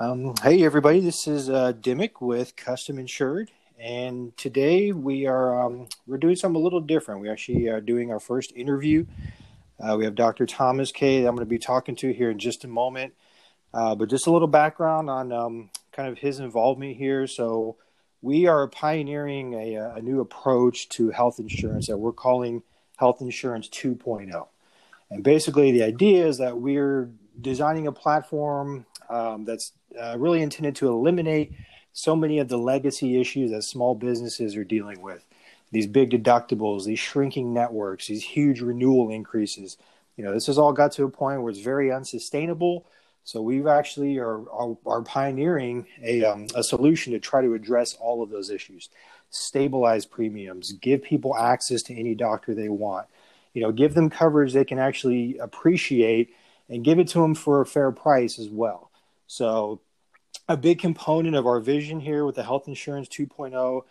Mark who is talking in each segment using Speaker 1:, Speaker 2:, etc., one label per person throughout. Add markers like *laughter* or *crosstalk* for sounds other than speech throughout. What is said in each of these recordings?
Speaker 1: Um, hey, everybody, this is uh, Dimmick with Custom Insured. And today we are um, we're doing something a little different. We actually are doing our first interview. Uh, we have Dr. Thomas K. That I'm going to be talking to here in just a moment. Uh, but just a little background on um, kind of his involvement here. So we are pioneering a, a new approach to health insurance that we're calling Health Insurance 2.0. And basically, the idea is that we're designing a platform um, that's uh, really intended to eliminate so many of the legacy issues that small businesses are dealing with. These big deductibles, these shrinking networks, these huge renewal increases. You know, this has all got to a point where it's very unsustainable. So we've actually are are, are pioneering a um, a solution to try to address all of those issues, stabilize premiums, give people access to any doctor they want, you know, give them coverage they can actually appreciate, and give it to them for a fair price as well. So, a big component of our vision here with the Health Insurance 2.0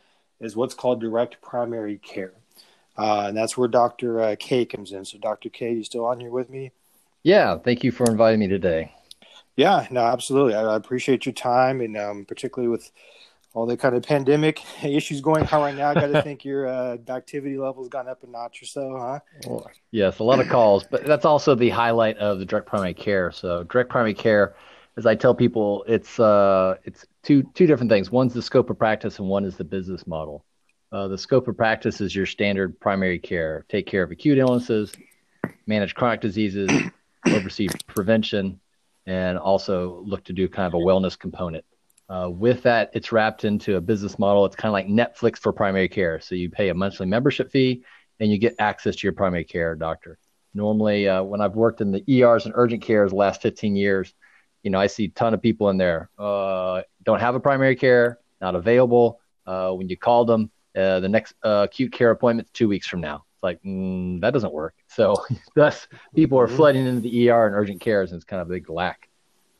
Speaker 1: is what's called direct primary care. Uh, and that's where Dr. Uh, K comes in. So, Dr. K, you still on here with me?
Speaker 2: Yeah, thank you for inviting me today.
Speaker 1: Yeah, no, absolutely. I, I appreciate your time, and um, particularly with all the kind of pandemic *laughs* issues going on right now, I got to *laughs* think your uh, activity level's gone up a notch or so, huh?
Speaker 2: Well, yes, a lot of calls, but that's also the highlight of the direct primary care. So, direct primary care as I tell people, it's uh, it's two two different things. One's the scope of practice, and one is the business model. Uh, the scope of practice is your standard primary care: take care of acute illnesses, manage chronic diseases, *coughs* oversee prevention, and also look to do kind of a wellness component. Uh, with that, it's wrapped into a business model. It's kind of like Netflix for primary care. So you pay a monthly membership fee, and you get access to your primary care doctor. Normally, uh, when I've worked in the ERs and urgent cares the last 15 years, you know, I see a ton of people in there uh, don't have a primary care, not available. Uh, when you call them, uh, the next uh, acute care appointment two weeks from now. It's like mm, that doesn't work. *laughs* So thus, people are mm-hmm. flooding into the ER and urgent cares, and it's kind of a big lack.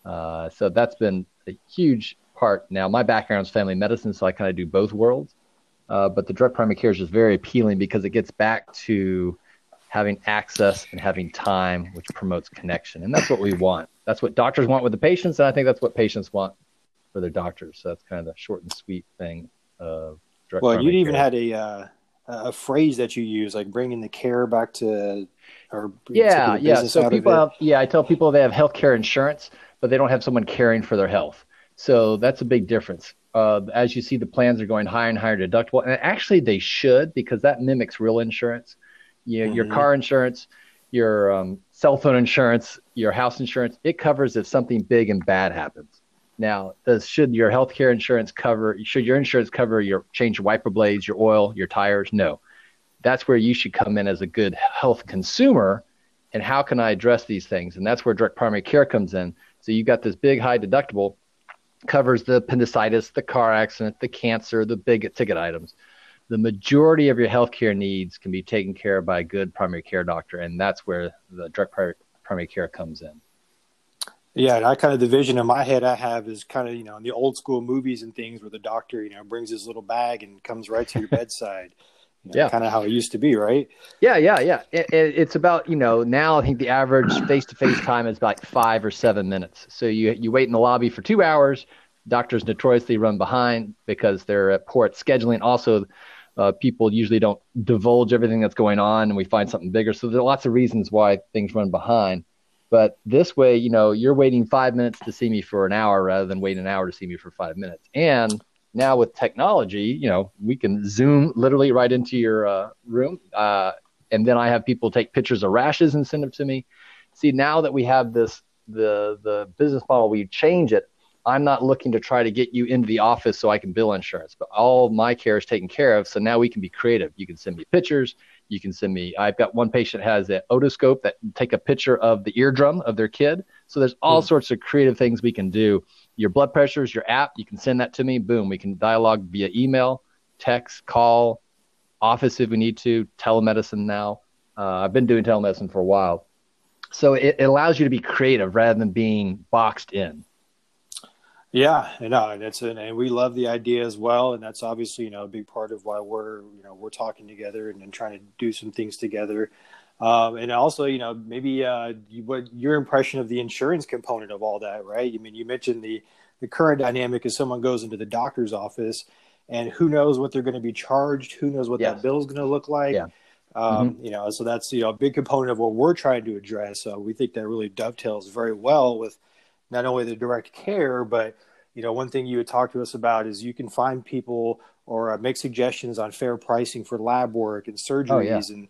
Speaker 2: Uh, so that's been a huge part. Now, my background is family medicine, so I kind of do both worlds. Uh, but the direct primary care is just very appealing because it gets back to having access and having time, which promotes connection. And that's what we want. That's what doctors want with the patients. And I think that's what patients want for their doctors. So that's kind of the short and sweet thing. Of
Speaker 1: well, you even had a, uh, a phrase that you use, like bringing the care back to, or
Speaker 2: yeah, yeah. So people have, yeah, I tell people they have healthcare insurance, but they don't have someone caring for their health. So that's a big difference. Uh, as you see, the plans are going higher and higher deductible, and actually they should because that mimics real insurance you know, mm-hmm. your car insurance, your um, cell phone insurance, your house insurance, it covers if something big and bad happens. Now, does should your healthcare insurance cover? Should your insurance cover your change wiper blades, your oil, your tires? No, that's where you should come in as a good health consumer. And how can I address these things? And that's where direct primary care comes in. So you've got this big high deductible, covers the appendicitis, the car accident, the cancer, the big ticket items the majority of your healthcare needs can be taken care of by a good primary care doctor, and that's where the direct primary care comes in.
Speaker 1: Yeah, and I kind of the vision in my head I have is kind of you know in the old school movies and things where the doctor you know brings his little bag and comes right to your bedside. *laughs* You know, yeah, kind of how it used to be, right?
Speaker 2: Yeah, yeah, yeah. It, it, it's about you know now I think the average face to face time is like five or seven minutes. So you you wait in the lobby for two hours. Doctors notoriously run behind because they're at poor at scheduling. Also, uh, people usually don't divulge everything that's going on and we find something bigger. So there are lots of reasons why things run behind. But this way, you know, you're waiting five minutes to see me for an hour rather than waiting an hour to see me for five minutes. And now with technology, you know, we can zoom literally right into your uh, room. Uh, and then I have people take pictures of rashes and send them to me. See, now that we have this, the the business model, we change it I'm not looking to try to get you into the office so I can bill insurance, but all my care is taken care of. So now we can be creative. You can send me pictures. You can send me. I've got one patient has an otoscope that take a picture of the eardrum of their kid. So there's all mm. sorts of creative things we can do. Your blood pressure is your app. You can send that to me. Boom. We can dialogue via email, text, call, office if we need to, telemedicine now. Uh, I've been doing telemedicine for a while. So it, it allows you to be creative rather than being boxed in.
Speaker 1: Yeah, know, and it's an, and we love the idea as well, and that's obviously you know a big part of why we're you know we're talking together and, and trying to do some things together. Um, and also, you know, maybe uh, you, what your impression of the insurance component of all that, right? I mean, you mentioned the the current dynamic is someone goes into the doctor's office, and who knows what they're going to be charged? Who knows what yes. that bill is going to look like? Yeah. Um, mm-hmm. You know, so that's you know a big component of what we're trying to address. So we think that really dovetails very well with not only the direct care, but you know, one thing you would talk to us about is you can find people or uh, make suggestions on fair pricing for lab work and surgeries oh, yeah. and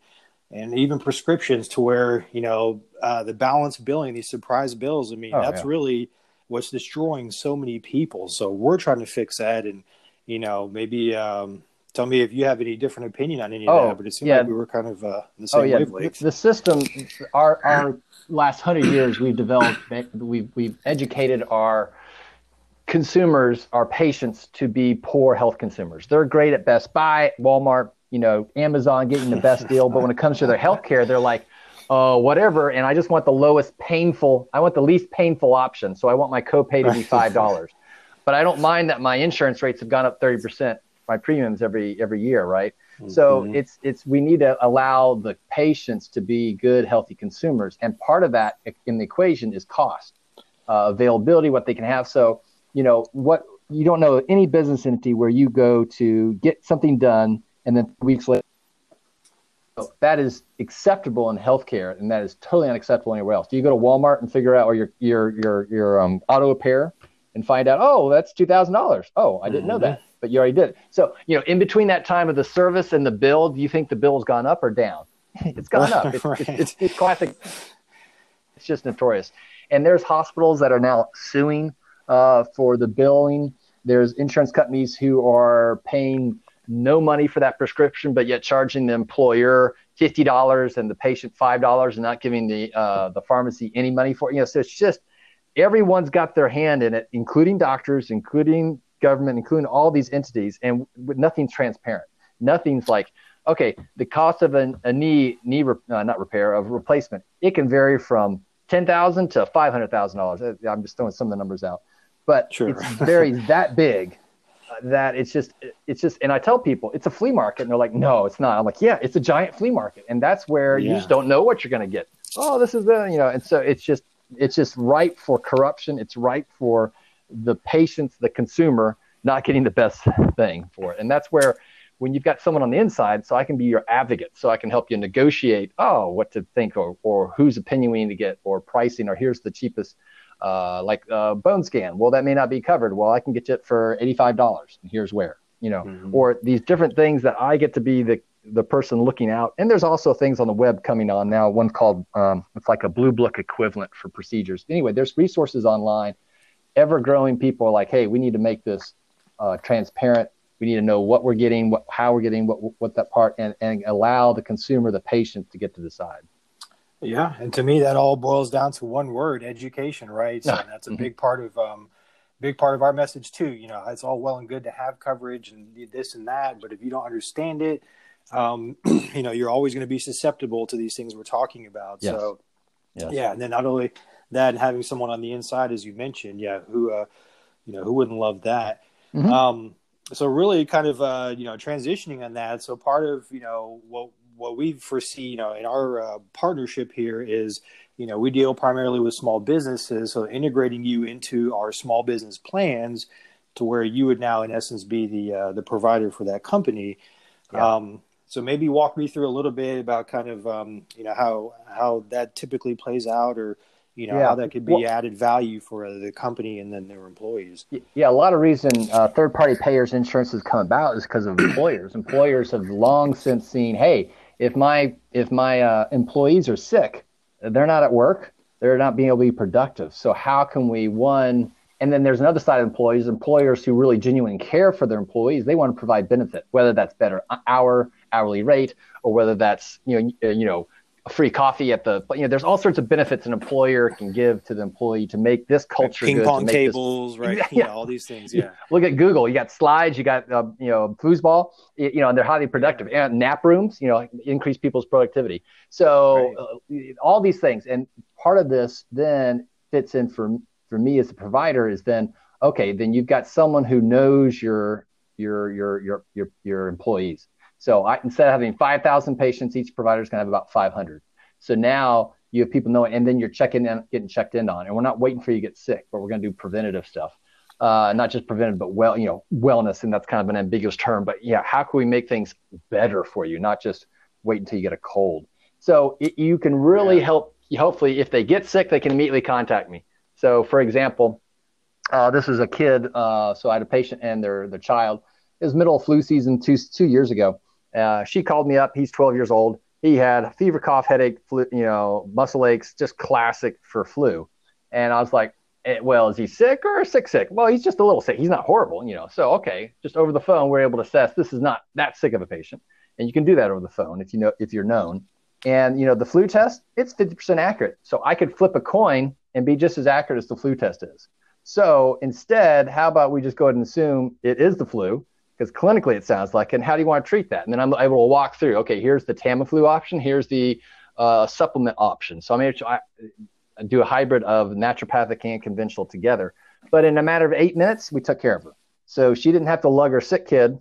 Speaker 1: and even prescriptions to where you know uh, the balance billing these surprise bills. I mean, oh, that's yeah. really what's destroying so many people. So we're trying to fix that, and you know, maybe um, tell me if you have any different opinion on any of oh, that. But it seems yeah. like we were kind of uh, the oh, same oh, yeah. wavelength.
Speaker 2: The system, our our last hundred years, we've developed, we've we've educated our consumers, our patients, to be poor health consumers. They're great at Best Buy, Walmart, you know, Amazon getting the best deal, but when it comes to their health care, they're like, uh, whatever, and I just want the lowest painful, I want the least painful option. So I want my copay to be five dollars. but I don't mind that my insurance rates have gone up thirty percent, my premiums every every year, right? Mm-hmm. So it's it's we need to allow the patients to be good, healthy consumers, and part of that in the equation is cost, uh, availability, what they can have. So you know what you don't know any business entity where you go to get something done and then weeks later that is acceptable in healthcare and that is totally unacceptable anywhere else. Do you go to Walmart and figure out or your your your your um, auto repair and find out, oh, that's two thousand dollars. Oh, I didn't mm-hmm. know that, but you already did. So you know, in between that time of the service and the bill, do you think the bill's gone up or down? *laughs* it's gone up. It's, right. it's, it's, it's classic. It's just notorious. And there's hospitals that are now suing uh, for the billing. There's insurance companies who are paying no money for that prescription, but yet charging the employer fifty dollars and the patient five dollars, and not giving the uh, the pharmacy any money for it. You know, so it's just everyone's got their hand in it, including doctors, including government, including all these entities, and nothing's transparent. Nothing's like, okay, the cost of a, a knee knee uh, not repair of replacement it can vary from ten thousand to five hundred thousand dollars. I'm just throwing some of the numbers out, but sure. it's very *laughs* that big that it's just it's just and I tell people it's a flea market and they're like no it's not I'm like yeah it's a giant flea market and that's where yeah. you just don't know what you're going to get oh this is the you know and so it's just it's just ripe for corruption it's ripe for the patients the consumer not getting the best thing for it and that's where when you've got someone on the inside so I can be your advocate so I can help you negotiate oh what to think or or whose opinion we need to get or pricing or here's the cheapest uh, like uh, bone scan. Well, that may not be covered. Well, I can get it for $85 and here's where, you know, mm-hmm. or these different things that I get to be the, the person looking out. And there's also things on the web coming on now. One called, um, it's like a blue book equivalent for procedures. Anyway, there's resources online, ever growing people are like, Hey, we need to make this uh, transparent. We need to know what we're getting, what, how we're getting, what, what that part, and, and allow the consumer, the patient to get to decide.
Speaker 1: Yeah, and to me, that all boils down to one word: education, right? So that's a mm-hmm. big part of um, big part of our message too. You know, it's all well and good to have coverage and this and that, but if you don't understand it, um, *clears throat* you know, you're always going to be susceptible to these things we're talking about. Yes. So, yes. yeah, and then not only that, and having someone on the inside, as you mentioned, yeah, who, uh, you know, who wouldn't love that? Mm-hmm. Um, so really, kind of, uh, you know, transitioning on that. So part of you know what what we foresee, you know, in our uh, partnership here is, you know, we deal primarily with small businesses, so integrating you into our small business plans to where you would now, in essence, be the uh, the provider for that company. Yeah. Um, so maybe walk me through a little bit about kind of um, you know how how that typically plays out, or you know yeah. how that could be well, added value for the company and then their employees.
Speaker 2: Yeah, a lot of reason uh, third party payers insurance has come about is because of employers. employers have long since seen, hey, if my if my uh, employees are sick, they're not at work, they're not being able to be productive. So how can we one and then there's another side of employees, employers who really genuinely care for their employees. They want to provide benefit, whether that's better hour, hourly rate, or whether that's you know you know free coffee at the you know there's all sorts of benefits an employer can give to the employee to make this culture
Speaker 1: ping
Speaker 2: good,
Speaker 1: pong tables this, *laughs* right? Yeah, you know, all these things yeah.
Speaker 2: look at google you got slides you got uh, you know foosball you know and they're highly productive. And nap rooms you know increase people's productivity. So right. uh, all these things. And part of this then fits in for for me as a provider is then okay then you've got someone who knows your your your your your, your employees so I, instead of having 5,000 patients, each provider is going to have about 500. So now you have people knowing, and then you're checking in, getting checked in on, and we're not waiting for you to get sick, but we're going to do preventative stuff. Uh, not just preventive, but well, you know, wellness, and that's kind of an ambiguous term. But yeah, how can we make things better for you, not just wait until you get a cold? So it, you can really yeah. help. Hopefully, if they get sick, they can immediately contact me. So, for example, uh, this is a kid. Uh, so I had a patient and their their child. It was middle of flu season two two years ago. Uh, she called me up. He's 12 years old. He had fever, cough, headache, flu, you know, muscle aches, just classic for flu. And I was like, eh, well, is he sick or sick sick? Well, he's just a little sick. He's not horrible, you know. So okay, just over the phone, we're able to assess this is not that sick of a patient, and you can do that over the phone if you know if you're known. And you know the flu test, it's 50% accurate. So I could flip a coin and be just as accurate as the flu test is. So instead, how about we just go ahead and assume it is the flu? Because clinically it sounds like, and how do you want to treat that? And then I'm able to walk through, okay, here's the Tamiflu option, here's the uh, supplement option. So I'm able to I, do a hybrid of naturopathic and conventional together. But in a matter of eight minutes, we took care of her. So she didn't have to lug her sick kid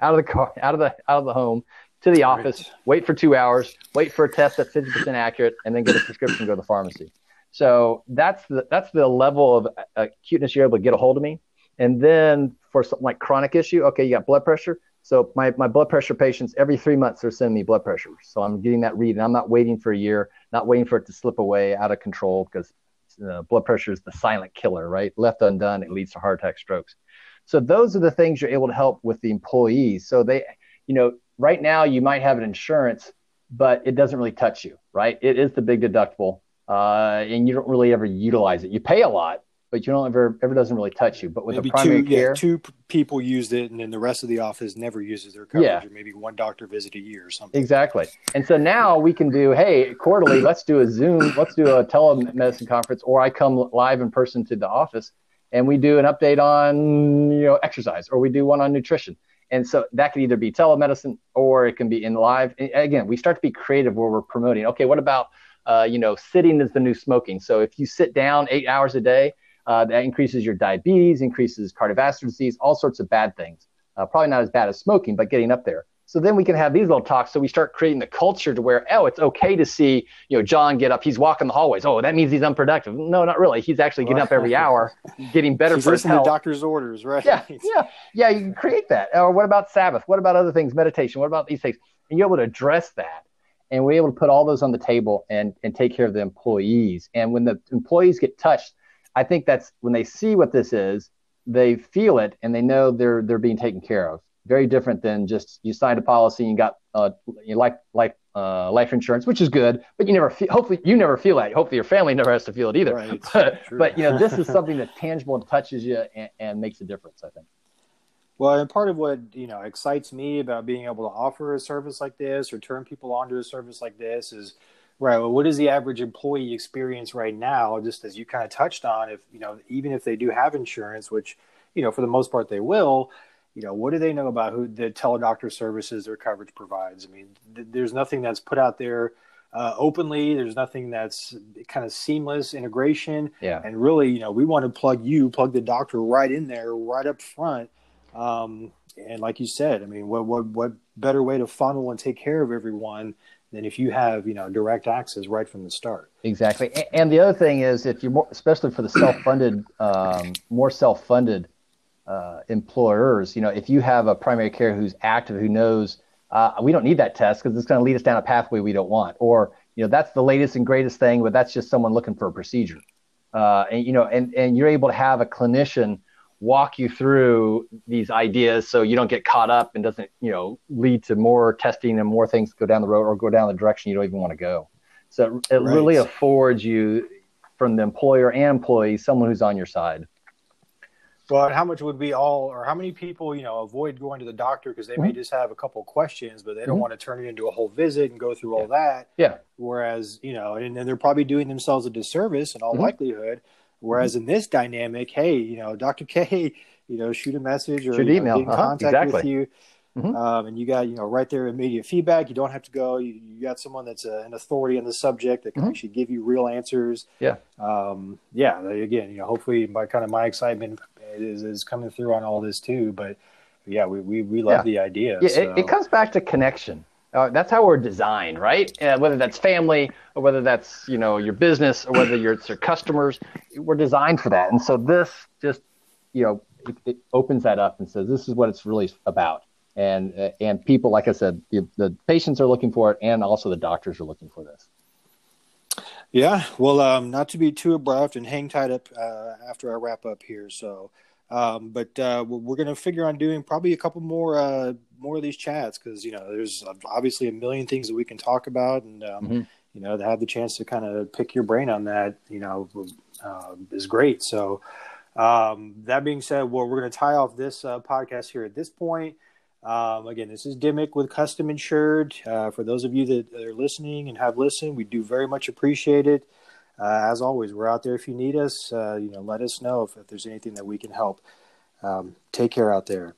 Speaker 2: out of the car, *laughs* out of the out of the home to the office, wait for two hours, wait for a test that's 50% accurate, and then get a prescription, go to the pharmacy. So that's the that's the level of acuteness you're able to get a hold of me. And then for something like chronic issue, okay, you got blood pressure. So my, my blood pressure patients every three months they're sending me blood pressure. So I'm getting that read, and I'm not waiting for a year, not waiting for it to slip away out of control because uh, blood pressure is the silent killer, right? Left undone, it leads to heart attack, strokes. So those are the things you're able to help with the employees. So they, you know, right now you might have an insurance, but it doesn't really touch you, right? It is the big deductible uh, and you don't really ever utilize it. You pay a lot, but you don't ever ever doesn't really touch you. But with maybe the primary
Speaker 1: two,
Speaker 2: care,
Speaker 1: yeah, two people used it, and then the rest of the office never uses their coverage, yeah. or maybe one doctor visit a year or something.
Speaker 2: Exactly. And so now we can do, hey, quarterly, let's do a Zoom, let's do a telemedicine conference, or I come live in person to the office, and we do an update on you know exercise, or we do one on nutrition. And so that could either be telemedicine or it can be in live. And again, we start to be creative where we're promoting. Okay, what about uh, you know, sitting is the new smoking. So if you sit down eight hours a day, uh, that increases your diabetes, increases cardiovascular disease, all sorts of bad things. Uh, probably not as bad as smoking, but getting up there. So then we can have these little talks. So we start creating the culture to where, oh, it's okay to see, you know, John get up. He's walking the hallways. Oh, that means he's unproductive. No, not really. He's actually getting up every hour, getting better *laughs*
Speaker 1: he's
Speaker 2: for health.
Speaker 1: to doctor's orders, right?
Speaker 2: Yeah, yeah, yeah. You can create that. Or what about Sabbath? What about other things? Meditation. What about these things? And you're able to address that and we're able to put all those on the table and and take care of the employees. And when the employees get touched, I think that's when they see what this is, they feel it and they know they're they're being taken care of. Very different than just you signed a policy and you got uh, you like like uh, life insurance, which is good, but you never feel. Hopefully, you never feel that. Hopefully, your family *laughs* never has to feel it either. Right. *laughs* But, but you know, this is *laughs* something that's tangible and touches you and, and makes a difference. I think.
Speaker 1: Well, and part of what you know excites me about being able to offer a service like this or turn people onto a service like this is right. Well, what is the average employee experience right now? Just as you kind of touched on, if you know, even if they do have insurance, which you know for the most part they will, you know, what do they know about who the teledoctor services their coverage provides? I mean, th- there's nothing that's put out there. Uh, openly. There's nothing that's kind of seamless integration.
Speaker 2: Yeah.
Speaker 1: And really, you know, we want to plug you, plug the doctor right in there, right up front, um, and like you said, I mean, what what what better way to funnel and take care of everyone than if you have you know direct access right from the start?
Speaker 2: Exactly. And the other thing is, if you're more, especially for the self-funded, um, more self-funded uh, employers, you know, if you have a primary care who's active, who knows uh, we don't need that test because it's going to lead us down a pathway we don't want, or you know, that's the latest and greatest thing, but that's just someone looking for a procedure. Uh, and you know, and and you're able to have a clinician walk you through these ideas so you don't get caught up and doesn't you know lead to more testing and more things go down the road or go down the direction you don't even want to go so it, right. really affords you from the employer and employee someone who's on your side
Speaker 1: but how much would we all or how many people you know avoid going to the doctor because they mm-hmm. may just have a couple questions but they don't mm-hmm. want to turn it into a whole visit and go through all that
Speaker 2: yeah
Speaker 1: whereas you know and, and they're probably doing themselves a disservice in all mm-hmm. likelihood Whereas mm-hmm. in this dynamic, hey, you know, Dr. K, you know, shoot a message or
Speaker 2: shoot email,
Speaker 1: get in uh-huh. contact exactly. with you. Mm-hmm. Um, and you got, you know, right there immediate feedback. You don't have to go. You, you got someone that's a, an authority on the subject that can mm-hmm. actually give you real answers.
Speaker 2: Yeah.
Speaker 1: Um, yeah. Again, you know, hopefully my kind of my excitement is, is coming through on all this too. But yeah, we, we, we love yeah. the idea.
Speaker 2: Yeah, so. it, it, comes back to connection. Uh, that's how we're designed, right? Uh, whether that's family or whether that's you know your business or whether you're, it's your customers, we're designed for that. And so this just you know it, it opens that up and says this is what it's really about. And uh, and people, like I said, the, the patients are looking for it, and also the doctors are looking for this.
Speaker 1: Yeah, well, um, not to be too abrupt and hang tight up uh, after I wrap up here. So, um, but uh, we're going to figure on doing probably a couple more uh, more of these chats because you know there's obviously a million things that we can talk about, and um, mm-hmm. you know to have the chance to kind of pick your brain on that, you know, uh, is great. So, um, that being said, well, we're going to tie off this uh, podcast here at this point. Um, again, this is Dimmick with Custom Insured. Uh, for those of you that are listening and have listened, we do very much appreciate it. Uh, as always, we're out there if you need us. Uh, you know, let us know if, if, there's anything that we can help. Um, take care out there.